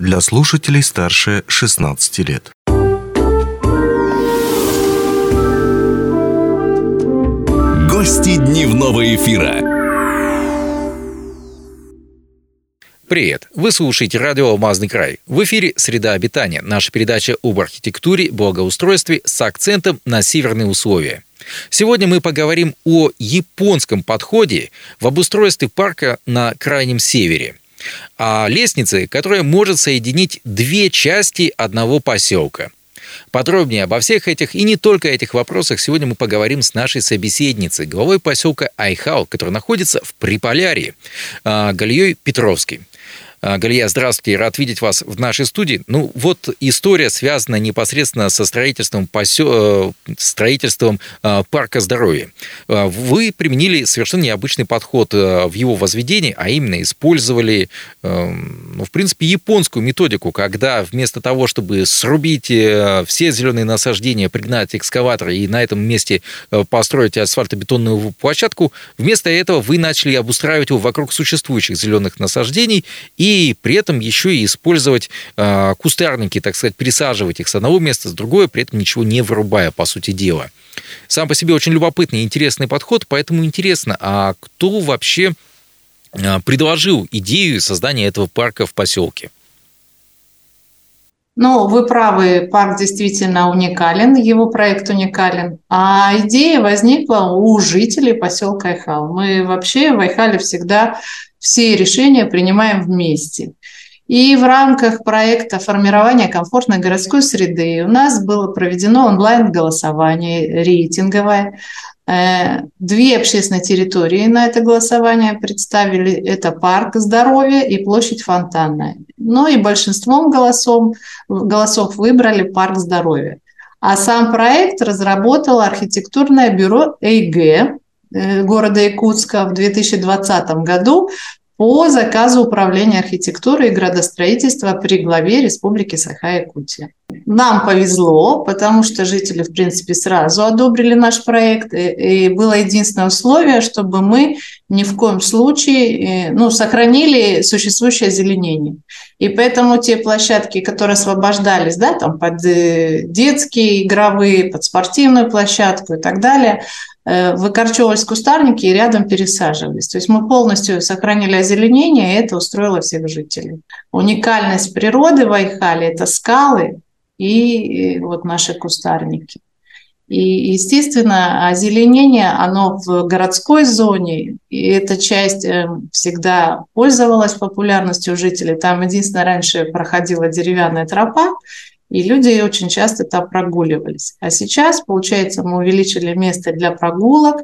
для слушателей старше 16 лет. Гости дневного эфира. Привет! Вы слушаете радио «Алмазный край». В эфире «Среда обитания» – наша передача об архитектуре, благоустройстве с акцентом на северные условия. Сегодня мы поговорим о японском подходе в обустройстве парка на Крайнем Севере – о лестнице, которая может соединить две части одного поселка. Подробнее обо всех этих и не только этих вопросах сегодня мы поговорим с нашей собеседницей, главой поселка Айхау, который находится в Приполярье, а, Галией Петровской. А, Галия, здравствуйте, рад видеть вас в нашей студии. Ну, вот история связана непосредственно со строительством, посё... Э, строительством а, парка здоровья. А, вы применили совершенно необычный подход в его возведении, а именно использовали, эм, ну, в принципе, японскую методику, когда вместо того, чтобы срубить э, все зеленые насаждения, пригнать экскаватор и на этом месте э, построить асфальтобетонную площадку, вместо этого вы начали обустраивать его вокруг существующих зеленых насаждений и и при этом еще и использовать э, кустарники, так сказать, пересаживать их с одного места с другое, при этом ничего не вырубая, по сути дела. Сам по себе очень любопытный и интересный подход, поэтому интересно, а кто вообще э, предложил идею создания этого парка в поселке? Ну, вы правы, парк действительно уникален, его проект уникален. А идея возникла у жителей поселка Айхал. Мы вообще в Айхале всегда все решения принимаем вместе. И в рамках проекта формирования комфортной городской среды у нас было проведено онлайн-голосование рейтинговое. Э, две общественные территории на это голосование представили. Это парк здоровья и площадь Фонтанная. Ну и большинством голосов, голосов выбрали парк здоровья. А сам проект разработало архитектурное бюро ЭйГ э, города Якутска в 2020 году по заказу Управления архитектуры и градостроительства при главе Республики Саха-Якутия. Нам повезло, потому что жители, в принципе, сразу одобрили наш проект. И было единственное условие, чтобы мы ни в коем случае э, ну, сохранили существующее озеленение. И поэтому те площадки, которые освобождались да, там, под э, детские игровые, под спортивную площадку и так далее, Э, выкорчевывались кустарники и рядом пересаживались. То есть мы полностью сохранили озеленение, и это устроило всех жителей. Уникальность природы в Айхале – это скалы и вот наши кустарники. И, естественно, озеленение, оно в городской зоне, и эта часть э, всегда пользовалась популярностью у жителей. Там единственное, раньше проходила деревянная тропа, и люди очень часто там прогуливались. А сейчас, получается, мы увеличили место для прогулок,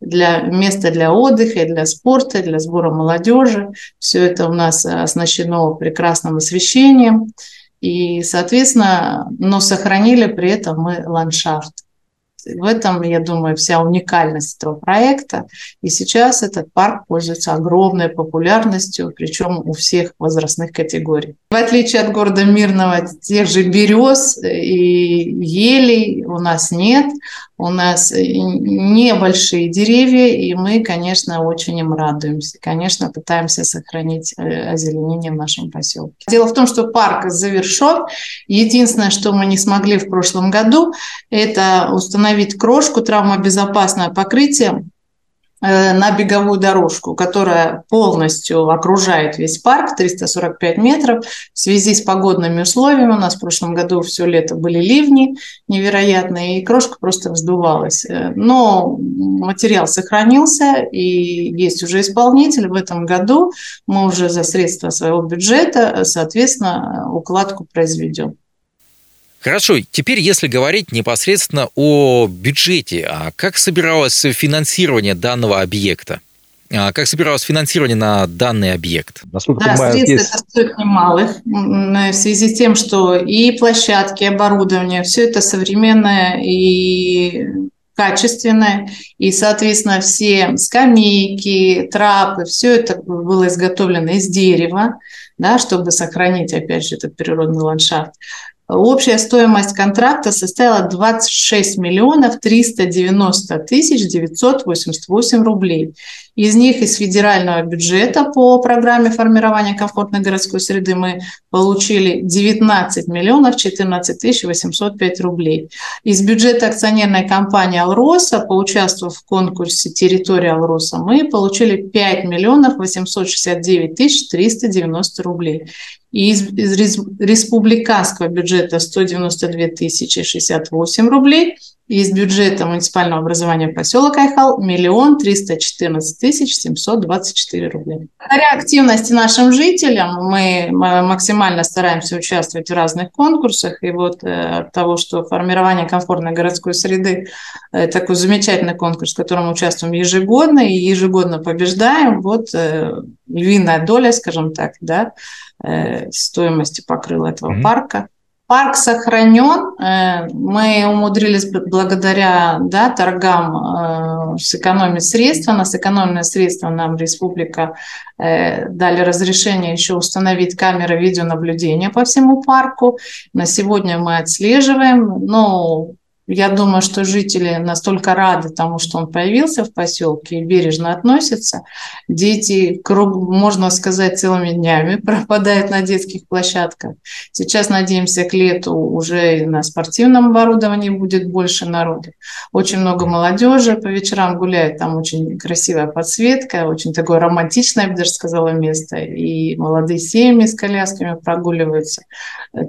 для места для отдыха, для спорта, для сбора молодежи. Все это у нас оснащено прекрасным освещением. И, соответственно, но сохранили при этом мы ландшафт. В этом, я думаю, вся уникальность этого проекта. И сейчас этот парк пользуется огромной популярностью, причем у всех возрастных категорий. В отличие от города Мирного, тех же берез и елей у нас нет. У нас небольшие деревья, и мы, конечно, очень им радуемся. Конечно, пытаемся сохранить э, озеленение в нашем поселке. Дело в том, что парк завершен. Единственное, что мы не смогли в прошлом году, это установить крошку, травмобезопасное покрытие Э, на беговую дорожку, которая полностью окружает весь парк, 345 метров. В связи с погодными условиями у нас в прошлом году все лето были ливни невероятные, и крошка просто вздувалась. Э, но материал сохранился, и есть уже исполнитель. В этом году мы уже за средства своего бюджета, соответственно, укладку произведем. Хорошо, теперь если говорить непосредственно о бюджете, а как собиралось финансирование данного объекта? А как собиралось финансирование на данный объект? Насколько да, понимаю, средств есть... это стоит немалых в связи с тем, что и площадки, и оборудование, все это современное и качественное, и, соответственно, все скамейки, трапы, все это было изготовлено из дерева, да, чтобы сохранить, опять же, этот природный ландшафт. Общая стоимость контракта составила 26 миллионов 390 тысяч 988 рублей. Из них из федерального бюджета по программе формирования комфортной городской среды мы получили 19 миллионов 14 тысяч 805 рублей. Из бюджета акционерной компании «Алроса», поучаствовав в конкурсе «Территория Алроса», мы получили 5 миллионов 869 тысяч 390 рублей. И из, из республиканского бюджета 192 тысячи 68 рублей – из бюджета муниципального образования поселок Айхал миллион триста четырнадцать тысяч семьсот двадцать четыре рубля. Благодаря активности нашим жителям мы максимально стараемся участвовать в разных конкурсах. И вот э, от того, что формирование комфортной городской среды э, такой замечательный конкурс, в котором мы участвуем ежегодно и ежегодно побеждаем, вот э, львиная доля, скажем так, да, стоимости покрыла этого mm-hmm. парка. Парк сохранен. Э, мы умудрились благодаря да, торгам э, сэкономить средства. На сэкономленные средства нам республика э, дали разрешение еще установить камеры видеонаблюдения по всему парку. На сегодня мы отслеживаем. Но я думаю, что жители настолько рады тому, что он появился в поселке и бережно относятся. Дети, круг, можно сказать, целыми днями пропадают на детских площадках. Сейчас, надеемся, к лету уже на спортивном оборудовании будет больше народу. Очень много молодежи по вечерам гуляет, там очень красивая подсветка, очень такое романтичное, я бы даже сказала, место. И молодые семьи с колясками прогуливаются.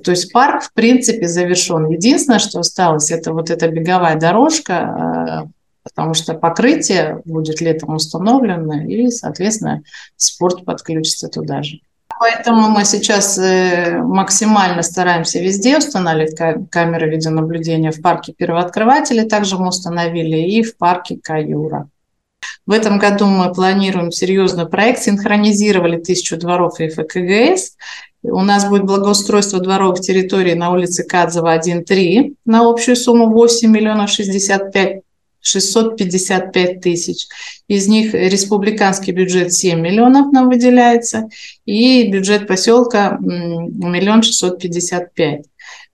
То есть парк, в принципе, завершен. Единственное, что осталось, это вот вот эта беговая дорожка, э, потому что покрытие будет летом установлено, и, соответственно, спорт подключится туда же. Поэтому мы сейчас э, максимально стараемся везде устанавливать камеры видеонаблюдения. В парке первооткрывателей также мы установили и в парке Каюра. В этом году мы планируем серьезный проект, синхронизировали тысячу дворов и ФКГС, у нас будет благоустройство дворовых территорий на улице Кадзова 1.3 на общую сумму 8 миллионов 65 655 тысяч. Из них республиканский бюджет 7 миллионов нам выделяется, и бюджет поселка миллион шестьсот пятьдесят пять.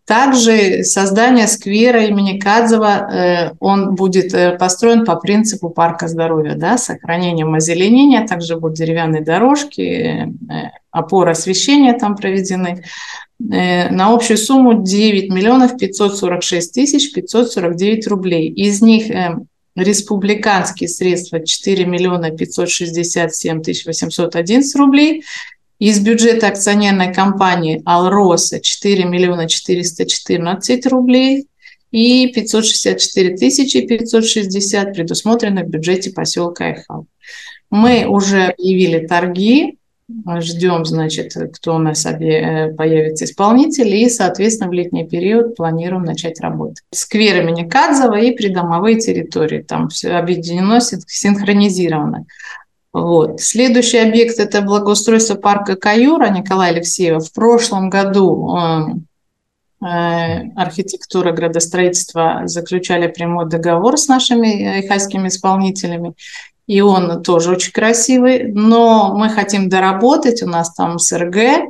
Также создание сквера имени Кадзова, э, он будет э, построен по принципу парка здоровья, да, сохранением озеленения, также будут деревянные дорожки, э, опоры освещения там проведены. На общую сумму 9 миллионов 546 тысяч 549 рублей. Из них республиканские средства 4 миллиона 567 тысяч 811 рублей, из бюджета акционерной компании «Алроса» 4 миллиона 414 рублей и 564 тысячи 560 предусмотрено в бюджете поселка Айхал. Мы уже объявили торги, ждем, значит, кто у нас э, появится исполнитель, и, соответственно, в летний период планируем начать работать. Сквер имени Кадзова и придомовые территории, там все объединено, синхронизировано. Вот. Следующий объект – это благоустройство парка Каюра Николая Алексеева. В прошлом году э, архитектура градостроительства заключали прямой договор с нашими айхайскими исполнителями. И он тоже очень красивый, но мы хотим доработать, у нас там СРГ, э,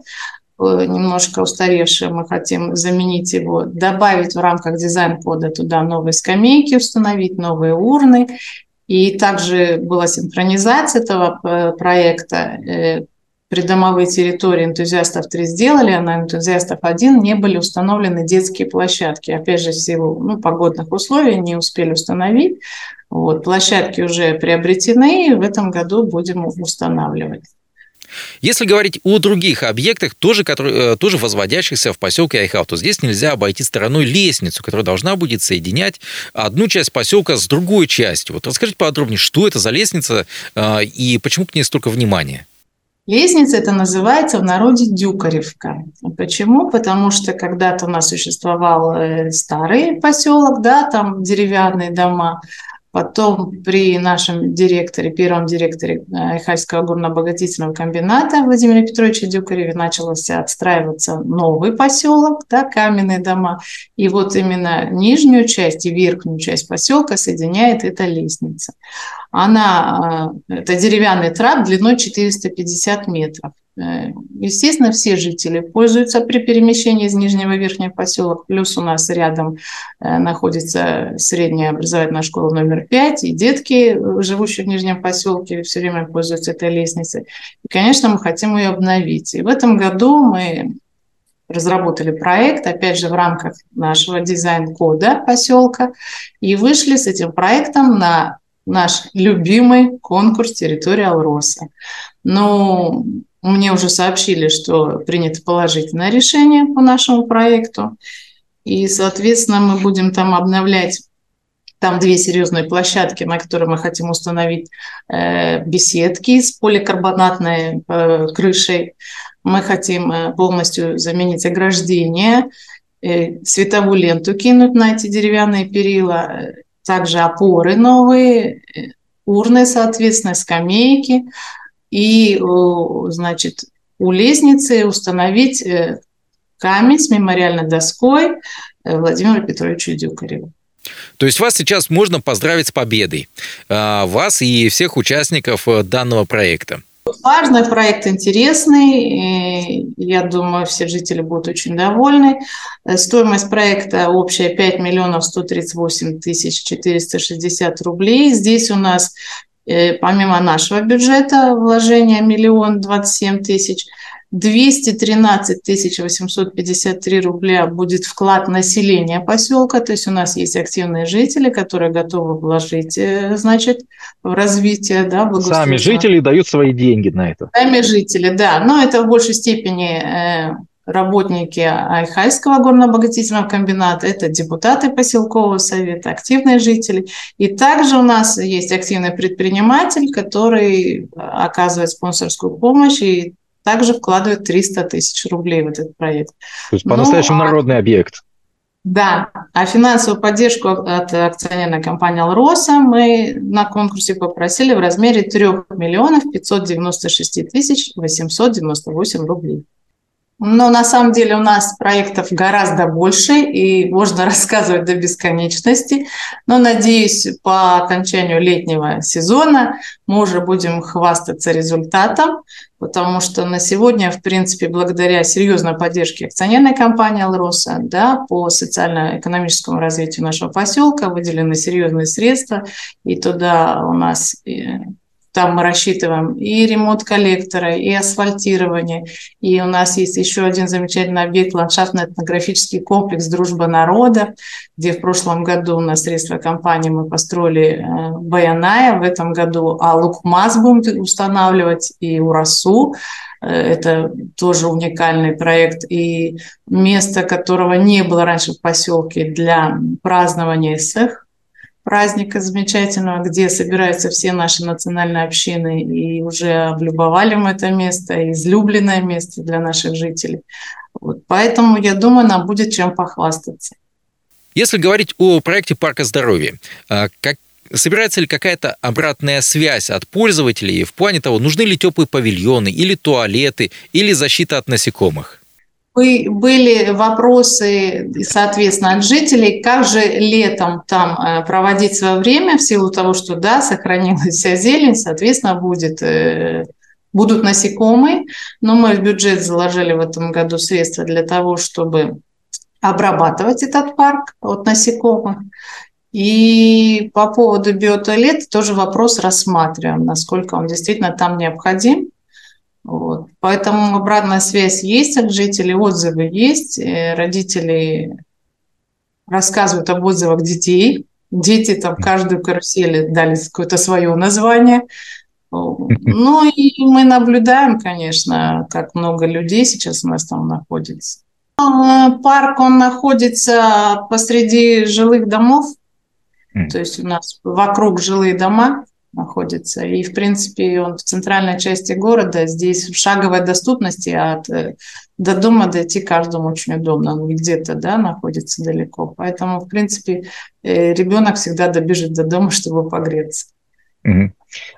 немножко устаревший, мы хотим заменить его, добавить в рамках дизайн-кода туда новые скамейки, установить новые урны и также была синхронизация этого э, проекта. Э, придомовые территории энтузиастов 3 сделали, а на энтузиастов 1 не были установлены детские площадки. Опять же, в силу ну, погодных условий не успели установить. Вот, площадки уже приобретены, и в этом году будем устанавливать. Если говорить о других объектах, тоже, которые, э, тоже возводящихся в поселке Айхау, то здесь нельзя обойти стороной лестницу, которая должна будет соединять одну часть поселка с другой частью. Вот расскажите подробнее, что это за лестница э, и почему к ней столько внимания? Лестница это называется в народе Дюкаревка. Почему? Потому что когда-то у нас существовал э, старый поселок, да, там деревянные дома, Потом при нашем директоре, первом директоре Айхальского горно-обогатительного комбината Владимире Петровиче Дюкареве начался отстраиваться новый поселок, да, каменные дома. И вот именно нижнюю часть и верхнюю часть поселка соединяет эта лестница. Она, э, это деревянный трап длиной 450 метров. Э, естественно, все жители пользуются при перемещении из Нижнего в Верхний поселок. Плюс у нас рядом э, находится средняя образовательная школа номер 5, и детки, живущие в Нижнем поселке, все время пользуются этой лестницей. И, конечно, мы хотим ее обновить. И в этом году мы разработали проект, опять же, в рамках нашего дизайн-кода поселка, и вышли с этим проектом на наш любимый конкурс «Территория Алроса». Ну, мне уже сообщили, что принято положительное решение по нашему проекту. И, соответственно, мы будем там обновлять там две серьезные площадки, на которые мы хотим установить э, беседки с поликарбонатной э, крышей. Мы хотим э, полностью заменить ограждение, э, световую ленту кинуть на эти деревянные перила, э, также опоры новые, э, урны, соответственно, скамейки – и, значит, у лестницы установить э, камень с мемориальной доской э, Владимира Петровича Дюкарева. То есть вас сейчас можно поздравить с победой, а, вас и всех участников э, данного проекта. Важный проект, интересный. Я думаю, все жители будут очень довольны. Стоимость проекта общая 5 миллионов 138 тысяч 460 рублей. Здесь у нас помимо нашего бюджета вложения миллион двадцать семь тысяч, 213 тысяч 853 рубля будет вклад населения поселка, то есть у нас есть активные жители, которые готовы вложить, э, значит, в развитие, да, Сами жители дают свои деньги на это. Сами жители, да, но это в большей степени э, работники Айхайского горно-обогатительного комбината, это депутаты поселкового совета, активные жители. И также у нас есть активный предприниматель, который оказывает спонсорскую помощь и также вкладывает 300 тысяч рублей в этот проект. То есть по-настоящему ну, народный объект. Да, а финансовую поддержку от акционерной компании «Алроса» мы на конкурсе попросили в размере 3 миллионов 596 тысяч 898 рублей. Но на самом деле у нас проектов гораздо больше, и можно рассказывать до бесконечности. Но, надеюсь, по окончанию летнего сезона мы уже будем хвастаться результатом, потому что на сегодня, в принципе, благодаря серьезной поддержке акционерной компании «Алроса», да, по социально-экономическому развитию нашего поселка выделены серьезные средства, и туда у нас там мы рассчитываем и ремонт коллектора, и асфальтирование. И у нас есть еще один замечательный объект, ландшафтно-этнографический комплекс «Дружба народа», где в прошлом году на средства компании мы построили э, Баяная, в этом году Алукмаз будем устанавливать и Урасу. Э, это тоже уникальный проект и место, которого не было раньше в поселке для празднования СЭХ праздника замечательного, где собираются все наши национальные общины, и уже облюбовали мы это место, излюбленное место для наших жителей. Вот, поэтому, я думаю, нам будет чем похвастаться. Если говорить о проекте Парка здоровья, а, как, собирается ли какая-то обратная связь от пользователей в плане того, нужны ли теплые павильоны или туалеты, или защита от насекомых? Были вопросы, соответственно, от жителей, как же летом там э, проводить свое время, в силу того, что, да, сохранилась вся зелень, соответственно, будет, э, будут насекомые, но мы в бюджет заложили в этом году средства для того, чтобы обрабатывать этот парк от насекомых. И по поводу биотуалета тоже вопрос рассматриваем, насколько он действительно там необходим. Вот. Поэтому обратная связь есть от жителей, отзывы есть, э, родители рассказывают об отзывах детей. Дети там каждую карусель дали какое-то свое название. Ну и мы наблюдаем, конечно, как много людей сейчас у нас там находится. Парк, он находится посреди жилых домов, то есть у нас вокруг жилые дома, находится. И, в принципе, он в центральной части города. Здесь в шаговой доступности от э, до дома дойти каждому очень удобно. Он где-то да, находится далеко. Поэтому, в принципе, э, ребенок всегда добежит до дома, чтобы погреться. Угу.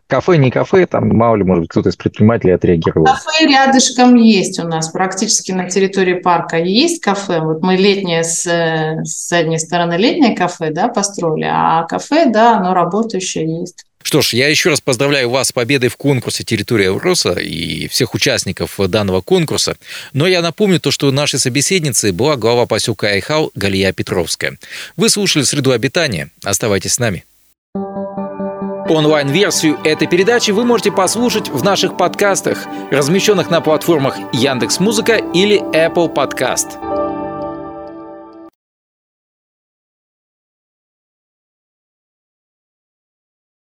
Кафе, не кафе, там мало ли, может быть, кто-то из предпринимателей отреагировал. Кафе рядышком есть у нас, практически на территории парка есть кафе. Вот мы летнее с, с задней стороны летнее кафе, да, построили, а кафе, да, оно работающее есть. Что ж, я еще раз поздравляю вас с победой в конкурсе «Территория Евроса» и всех участников данного конкурса. Но я напомню то, что нашей собеседницей была глава поселка Айхал Галия Петровская. Вы слушали «Среду обитания». Оставайтесь с нами. Онлайн-версию этой передачи вы можете послушать в наших подкастах, размещенных на платформах Яндекс.Музыка или Apple Podcast.